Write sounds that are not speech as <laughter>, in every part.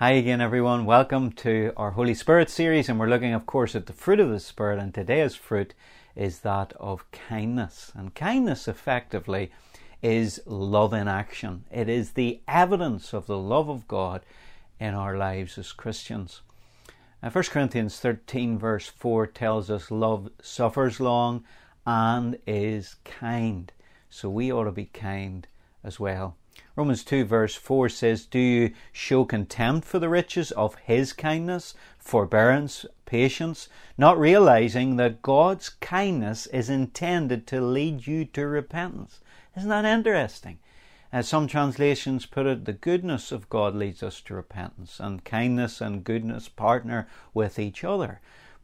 Hi again, everyone. Welcome to our Holy Spirit series, and we're looking, of course, at the fruit of the Spirit. And today's fruit is that of kindness. And kindness, effectively, is love in action. It is the evidence of the love of God in our lives as Christians. Now, 1 Corinthians 13, verse 4 tells us love suffers long and is kind. So we ought to be kind as well. Romans 2 verse 4 says, Do you show contempt for the riches of his kindness, forbearance, patience, not realizing that God's kindness is intended to lead you to repentance? Isn't that interesting? As some translations put it, the goodness of God leads us to repentance, and kindness and goodness partner with each other.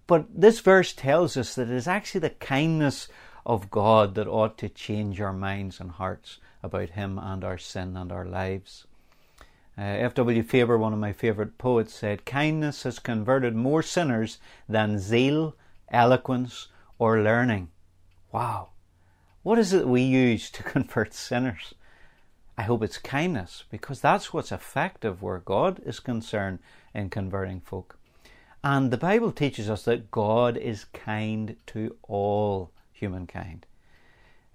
But this verse tells us that it is actually the kindness of God that ought to change our minds and hearts about Him and our sin and our lives. Uh, F.W. Faber, one of my favourite poets, said, Kindness has converted more sinners than zeal, eloquence, or learning. Wow. What is it we use to <laughs> convert sinners? I hope it's kindness, because that's what's effective where God is concerned in converting folk. And the Bible teaches us that God is kind to all humankind.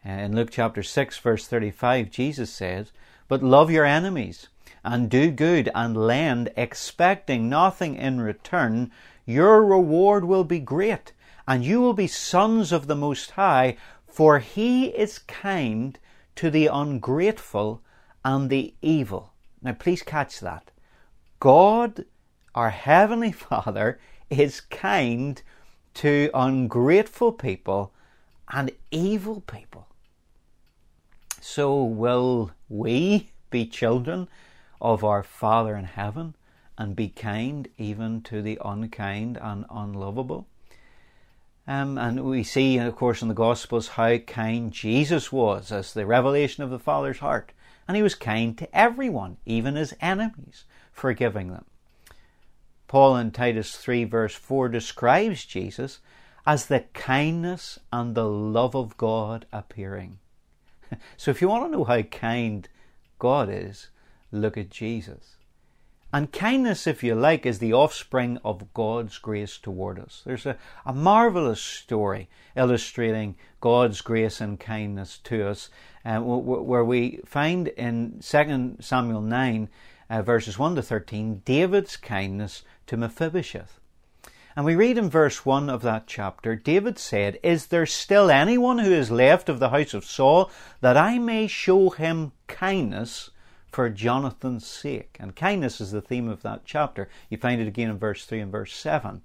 In Luke chapter 6, verse 35, Jesus says, But love your enemies, and do good, and lend, expecting nothing in return. Your reward will be great, and you will be sons of the Most High, for He is kind to the ungrateful and the evil. Now, please catch that. God, our Heavenly <laughs> Father, is kind to ungrateful people and evil people. So will we be children of our Father in heaven and be kind even to the unkind and unlovable? Um, and we see, of course, in the Gospels how kind Jesus was as the revelation of the Father's heart. And he was kind to everyone, even his enemies, forgiving them. Paul in Titus 3, verse 4, describes Jesus as the kindness and the love of God appearing. <laughs> so if you want to know how kind God is, look at Jesus. And kindness, if you like, is the offspring of God's grace toward us. There's a, a marvelous story illustrating God's grace and kindness to us, uh, where we find in 2 Samuel 9, uh, verses 1 to 13, David's kindness to Mephibosheth. And we read in verse 1 of that chapter David said, Is there still anyone who is left of the house of Saul that I may show him kindness for Jonathan's sake? And kindness is the theme of that chapter. You find it again in verse 3 and verse 7.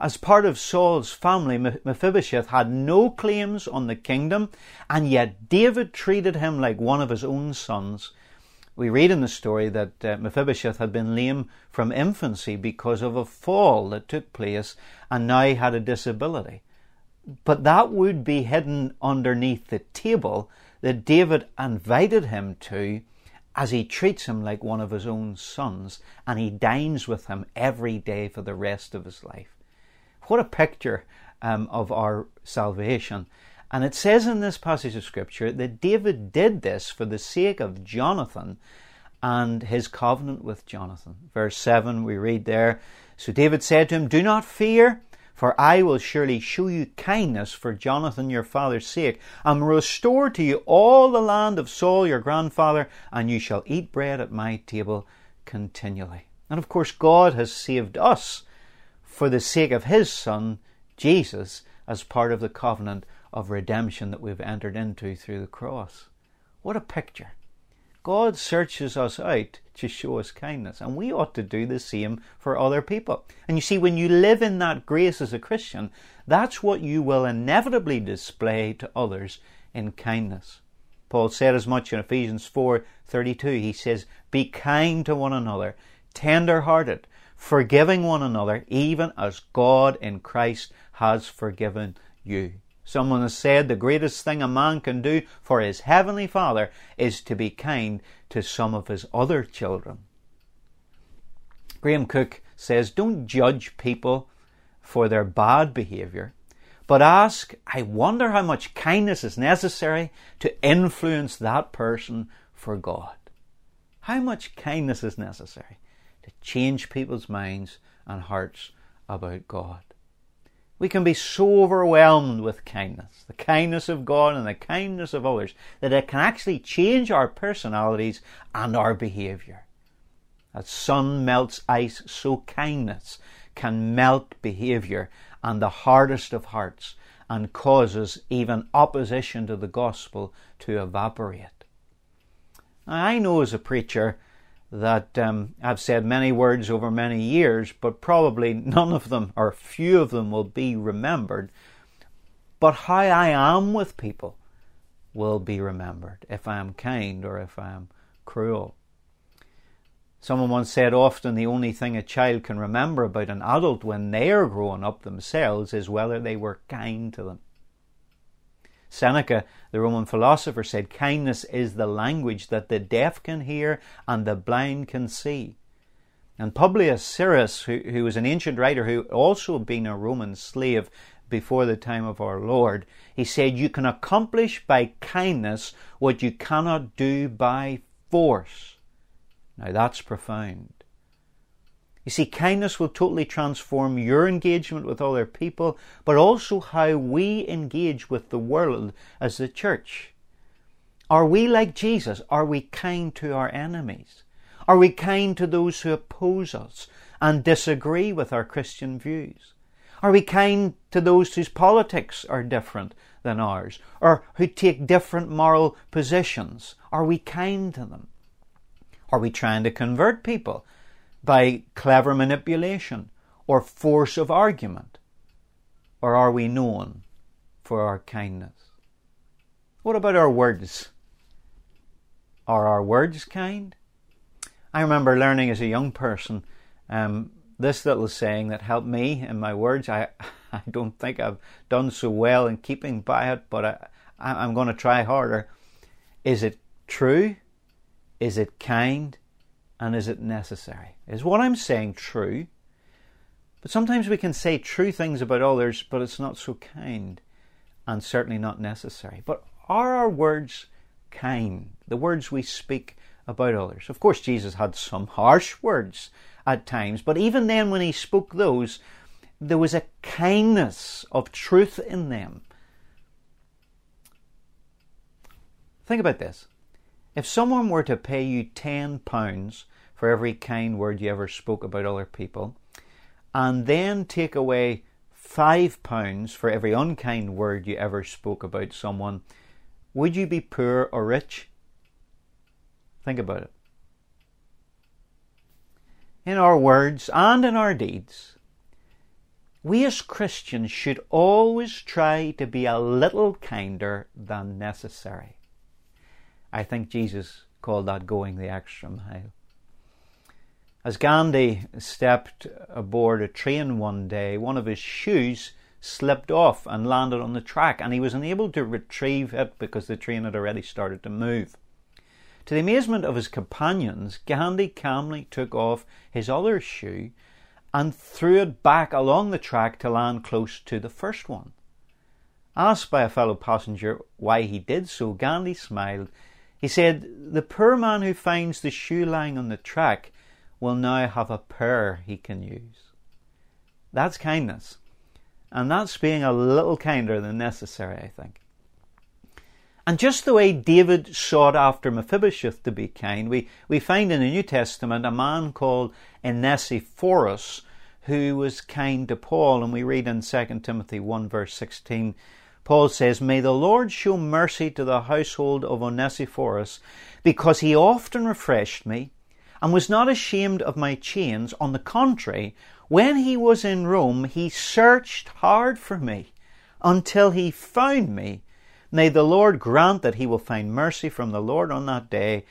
As part of Saul's family, Mephibosheth had no claims on the kingdom, and yet David treated him like one of his own sons we read in the story that uh, Mephibosheth had been lame from infancy because of a fall that took place and now he had a disability. But that would be hidden underneath the table that David invited him to as he treats him like one of his own sons and he dines with him every day for the rest of his life. What a picture um, of our salvation. And it says in this passage of Scripture that David did this for the sake of Jonathan and his covenant with Jonathan. Verse 7, we read there So David said to him, Do not fear, for I will surely show you kindness for Jonathan your father's sake, and restore to you all the land of Saul your grandfather, and you shall eat bread at my table continually. And of course, God has saved us for the sake of his Son, Jesus, as part of the covenant of redemption that we've entered into through the cross. What a picture! God searches us out to show us kindness, and we ought to do the same for other people. And you see, when you live in that grace as a Christian, that's what you will inevitably display to others in kindness. Paul said as much in Ephesians 4:32. He says, "Be kind to one another, tender-hearted, forgiving one another, even as God in Christ has forgiven you." Someone has said the greatest thing a man can do for his heavenly Father is to be kind to some of his other children. Graham Cooke says, Don't judge people for their bad behaviour, but ask, I wonder how much kindness is necessary to influence that person for God. How much kindness is necessary to change people's minds and hearts about God. We can be so overwhelmed with kindness, the kindness of God and the kindness of others, that it can actually change our personalities and our behaviour. As sun melts ice, so kindness can melt behaviour and the hardest of hearts and causes even opposition to the gospel to evaporate. Now, I know as a preacher that um, I've said many words over many years, but probably none of them or few of them will be remembered. But how I am with people will be remembered if I am kind or if I am cruel. Someone once said often the only thing a child can remember about an adult when they are growing up themselves is whether they were kind to them. Seneca, the Roman philosopher, said, Kindness is the language that the deaf can hear and the blind can see. And Publius Syrus, who, who was an ancient writer who also had been a Roman slave before the time of our Lord, he said, You can accomplish by kindness what you cannot do by force. Now that's profound. You see, kindness will totally transform your engagement with other people, but also how we engage with the world as the church. Are we like Jesus? Are we kind to our enemies? Are we kind to those who oppose us and disagree with our Christian views? Are we kind to those whose politics are different than ours or who take different moral positions? Are we kind to them? Are we trying to convert people by clever manipulation or force of argument? Or are we known for our kindness? What about our words? Are our words kind? I remember learning as a young person um, this little saying that helped me in my words. I, <laughs> I don't think I've done so well in keeping by it, but I, I'm going to try harder. Is it true? Is it kind? And is it necessary? Is what I'm saying true? But sometimes we can say true things about others, but it's not so kind and certainly not necessary. But are our words kind? The words we speak about others. Of course, Jesus had some harsh words at times, but even then, when he spoke those, there was a kindness of truth in them. Think about this. If someone were to pay you £10 for every kind word you ever spoke about other people, and then take away £5 for every unkind word you ever spoke about someone, would you be poor or rich? Think about it. In our words and in our deeds, we as Christians should always try to be a little kinder than necessary. I think Jesus called that going the extra mile. As Gandhi stepped aboard a train one day, one of his shoes slipped off and landed on the track, and he was unable to retrieve it because the train had already started to move. To the amazement of his companions, Gandhi calmly took off his other shoe and threw it back along the track to land close to the first one. Asked by a fellow passenger why he did so, Gandhi smiled he said, The poor man who finds the shoe lying on the track will now have a pair he can use. That's kindness. And that's being a little kinder than necessary, I think. And just the way David sought after Mephibosheth to be kind, we, we find in the New Testament a man called Onesiphorus who was kind to Paul, and we read in 2 Timothy 1 verse 16 Paul says, May the Lord show mercy to the household of Onesiphorus, because he often refreshed me and was not ashamed of my chains. On the contrary, when he was in Rome, he searched hard for me until he found me. May the Lord grant that he will find mercy from the Lord on that day.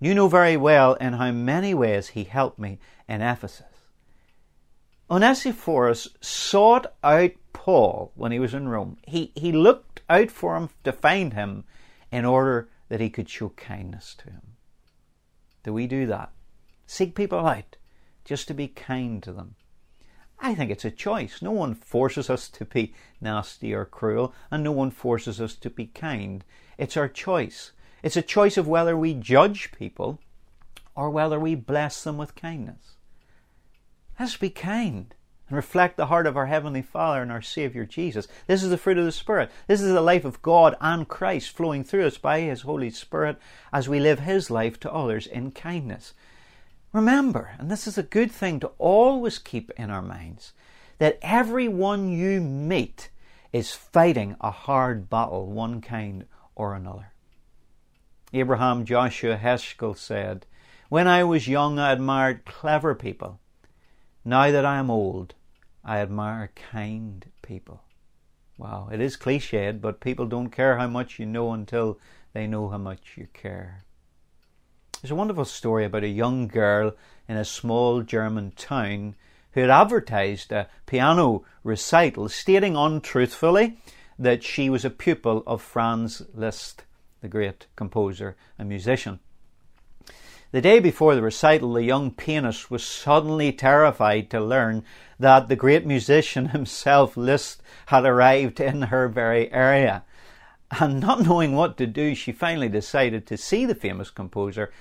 You know very well in how many ways he helped me in Ephesus. Onesiphorus sought out Paul when he was in Rome. He, he looked out for him to find him in order that he could show kindness to him. Do we do that? Seek people out just to be kind to them. I think it's a choice. No one forces us to be nasty or cruel, and no one forces us to be kind. It's our choice. It's a choice of whether we judge people or whether we bless them with kindness. Let's be kind and reflect the heart of our Heavenly Father and our Savior Jesus. This is the fruit of the Spirit. This is the life of God and Christ flowing through us by His Holy Spirit as we live His life to others in kindness. Remember, and this is a good thing to always keep in our minds, that everyone you meet is fighting a hard battle, one kind or another. Abraham Joshua Heschel said, When I was young, I admired clever people. Now that I am old, I admire kind people. Wow, it is cliched, but people don't care how much you know until they know how much you care. There's a wonderful story about a young girl in a small German town who had advertised a piano recital stating untruthfully that she was a pupil of Franz Liszt, the great composer and musician. The day before the recital, the young pianist was suddenly terrified to learn that the great musician <laughs> himself, Liszt, had arrived in her very area. And not knowing what to do, she finally decided to see the famous composer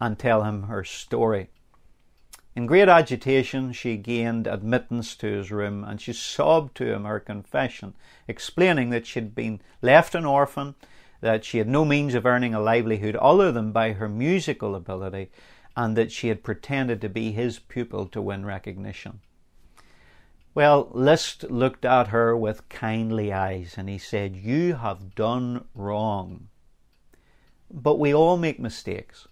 and tell him her story. In great agitation, she gained admittance to his room and she sobbed to him her confession, explaining that she had been left an orphan that she had no means of earning a livelihood other than by her musical ability, and that she had pretended to be his pupil to win recognition. Well, Liszt looked at her with kindly eyes and he said, You have done wrong. But we all make mistakes.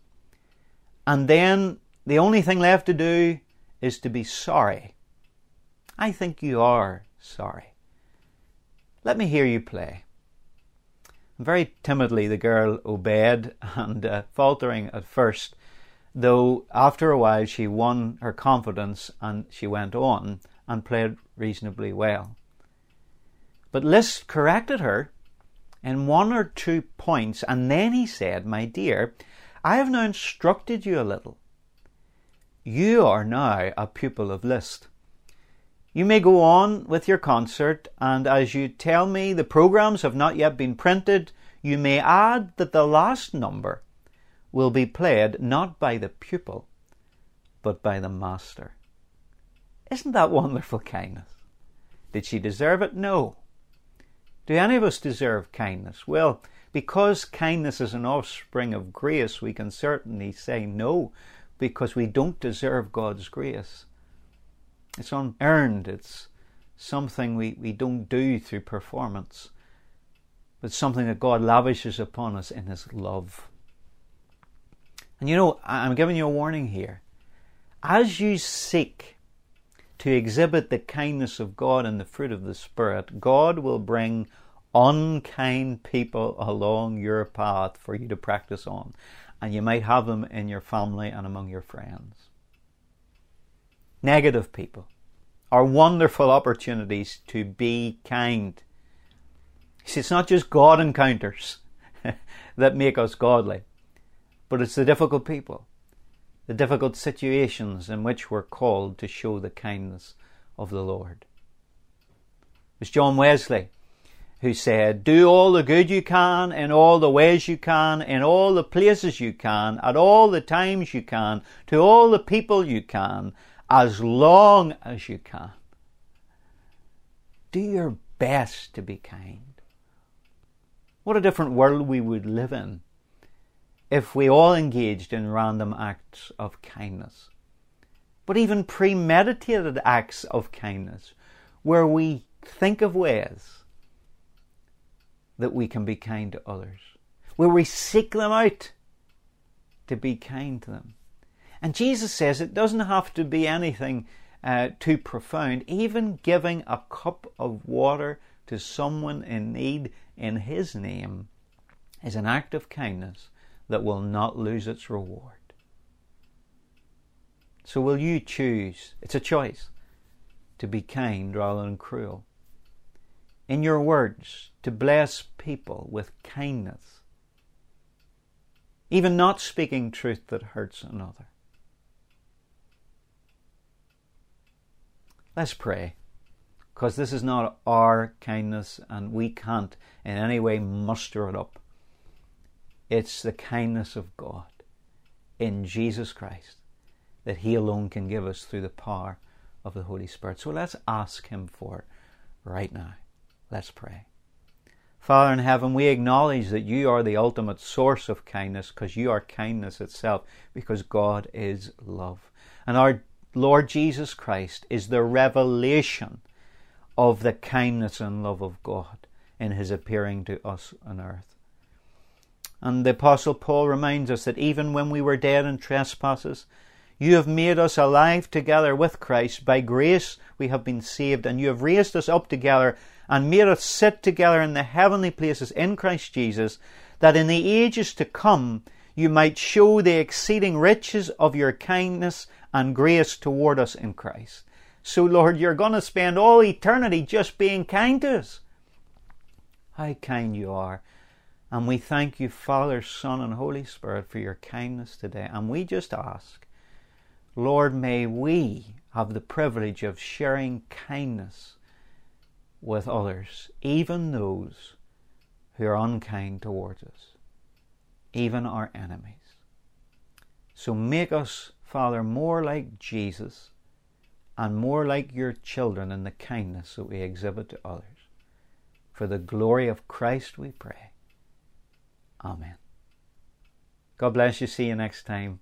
And then the only thing left to do is to be sorry. I think you are sorry. Let me hear you play. Very timidly, the girl obeyed and, uh, faltering at first, though after a while she won her confidence and she went on and played reasonably well. But Liszt corrected her in one or two points, and then he said, My dear, I have now instructed you a little. You are now a pupil of Liszt. You may go on with your concert, and as you tell me the programs have not yet been printed, you may add that the last number will be played not by the pupil, but by the master. Isn't that wonderful kindness? Did she deserve it? No. Do any of us deserve kindness? Well, because kindness is an offspring of grace, we can certainly say no, because we don't deserve God's grace. It's unearned. It's something we, we don't do through performance, but something that God lavishes upon us in His love. And you know, I'm giving you a warning here. As you seek to exhibit the kindness of God and the fruit of the Spirit, God will bring unkind people along your path for you to practice on. And you might have them in your family and among your friends negative people are wonderful opportunities to be kind. See, it's not just God encounters <laughs> that make us godly, but it's the difficult people, the difficult situations in which we're called to show the kindness of the Lord. It was John Wesley who said, Do all the good you can, in all the ways you can, in all the places you can, at all the times you can, to all the people you can, as long as you can. Do your best to be kind. What a different world we would live in if we all engaged in random acts of kindness. But even premeditated acts of kindness, where we think of ways that we can be kind to others, where we seek them out to be kind to them. And Jesus says it doesn't have to be anything uh, too profound. Even giving a cup of water to someone in need in His name is an act of kindness that will not lose its reward. So, will you choose? It's a choice to be kind rather than cruel. In your words, to bless people with kindness, even not speaking truth that hurts another. Let's pray. Because this is not our kindness and we can't in any way muster it up. It's the kindness of God in Jesus Christ that He alone can give us through the power of the Holy Spirit. So let's ask Him for it right now. Let's pray. Father in heaven, we acknowledge that you are the ultimate source of kindness because you are kindness itself, because God is love. And our Lord Jesus Christ is the revelation of the kindness and love of God in his appearing to us on earth. And the Apostle Paul reminds us that even when we were dead in trespasses, you have made us alive together with Christ. By grace we have been saved, and you have raised us up together and made us sit together in the heavenly places in Christ Jesus, that in the ages to come you might show the exceeding riches of your kindness and grace toward us in Christ. So, Lord, you're going to spend all eternity just being kind to us. How kind you are. And we thank you, Father, Son, and Holy Spirit, for your kindness today. And we just ask, Lord, may we have the privilege of sharing kindness with others, even those who are unkind towards us, even our enemies. So make us, Father, more like Jesus and more like your children in the kindness that we exhibit to others. For the glory of Christ we pray. Amen. God bless you. See you next time.